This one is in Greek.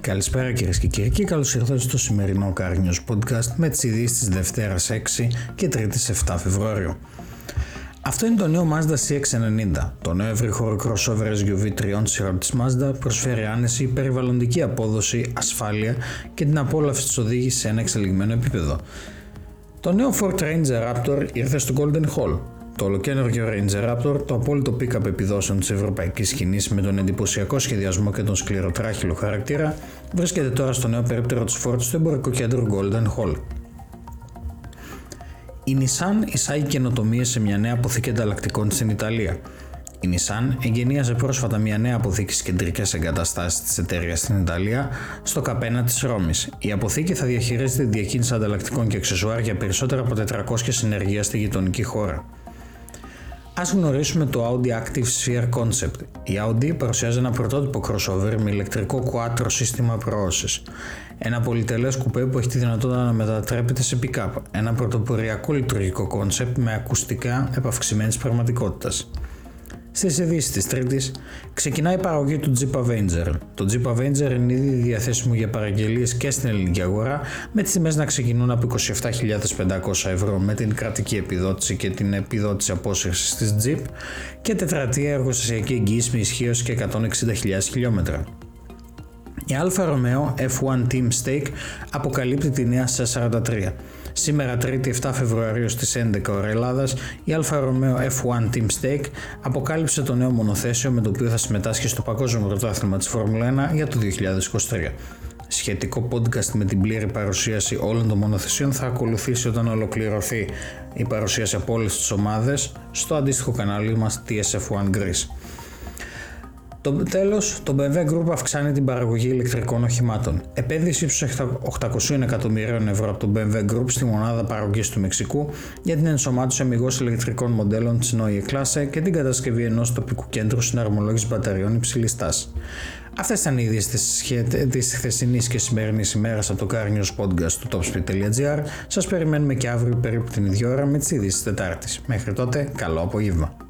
Καλησπέρα κυρίες και κύριοι και καλώς ήρθατε στο σημερινό Κάρνιο Podcast με τις ειδήσεις της Δευτέρας 6 και 3η 7 Φεβρουαρίου. Αυτό είναι το νέο Mazda CX-90. Το νέο ευρύχωρο crossover SUV τριών σειρών της Mazda προσφέρει άνεση, περιβαλλοντική απόδοση, ασφάλεια και την απόλαυση της οδήγησης σε ένα εξελιγμένο επίπεδο. Το νέο Ford Ranger Raptor ήρθε στο Golden Hall, το ολοκένουργιο Ranger Raptor, το απόλυτο pick-up επιδόσεων της ευρωπαϊκής σκηνής με τον εντυπωσιακό σχεδιασμό και τον σκληροτράχυλο χαρακτήρα, βρίσκεται τώρα στο νέο περίπτερο της Ford στο εμπορικό κέντρο Golden Hall. Η Nissan εισάγει καινοτομίες σε μια νέα αποθήκη ανταλλακτικών στην Ιταλία. Η Nissan εγγενίασε πρόσφατα μια νέα αποθήκη στις κεντρικές εγκαταστάσεις της εταιρείας στην Ιταλία, στο καπένα της Ρώμης. Η αποθήκη θα διαχειρίζεται τη διακίνηση ανταλλακτικών και αξεσουάρ για περισσότερα από 400 συνεργεία στη γειτονική χώρα. Ας γνωρίσουμε το Audi Active Sphere Concept. Η Audi παρουσιάζει ένα πρωτότυπο crossover με ηλεκτρικό quattro σύστημα προώσης. Ένα πολυτελές κουπέ που έχει τη δυνατότητα να μετατρέπεται σε pick-up. Ένα πρωτοποριακό λειτουργικό concept με ακουστικά επαυξημένης πραγματικότητας. Στι ειδήσει της Τρίτης, ξεκινάει η παραγωγή του Jeep Avenger. Το Jeep Avenger είναι ήδη διαθέσιμο για παραγγελίες και στην ελληνική αγορά, με τις τιμές να ξεκινούν από 27.500 ευρώ με την κρατική επιδότηση και την επιδότηση απόσυρσης της Jeep και τετρατεία εργοστασιακή εγγύηση με ισχύως και 160.000 χιλιόμετρα. Η Alfa Romeo F1 Team Stake αποκαλύπτει τη νέα 43. Σήμερα 3η 7 Φεβρουαρίου στις 11 ώρα Ελλάδας, η Alfa Romeo F1 Team Stake αποκάλυψε το νέο μονοθέσιο με το οποίο θα συμμετάσχει στο Παγκόσμιο Πρωτάθλημα της Φόρμουλα 1 για το 2023. Σχετικό podcast με την πλήρη παρουσίαση όλων των μονοθεσιών θα ακολουθήσει όταν ολοκληρωθεί η παρουσίαση από όλες τις ομάδες στο αντίστοιχο κανάλι μας TSF1 Greece. Το τέλος, το BMW Group αυξάνει την παραγωγή ηλεκτρικών οχημάτων. Επένδυση ύψους 800 εκατομμυρίων ευρώ από το BMW Group στη μονάδα παραγωγής του Μεξικού για την ενσωμάτωση αμυγός ηλεκτρικών μοντέλων της Neue Klasse και την κατασκευή ενός τοπικού κέντρου συναρμολόγησης μπαταριών υψηλής τάσης. Αυτές ήταν οι ειδήσει τη χθεσινής και σημερινής ημέρα από το Car News Podcast του topspeed.gr. Σας περιμένουμε και αύριο περίπου την ίδια ώρα με τις ειδήσει Τετάρτης. Μέχρι τότε, καλό απόγευμα.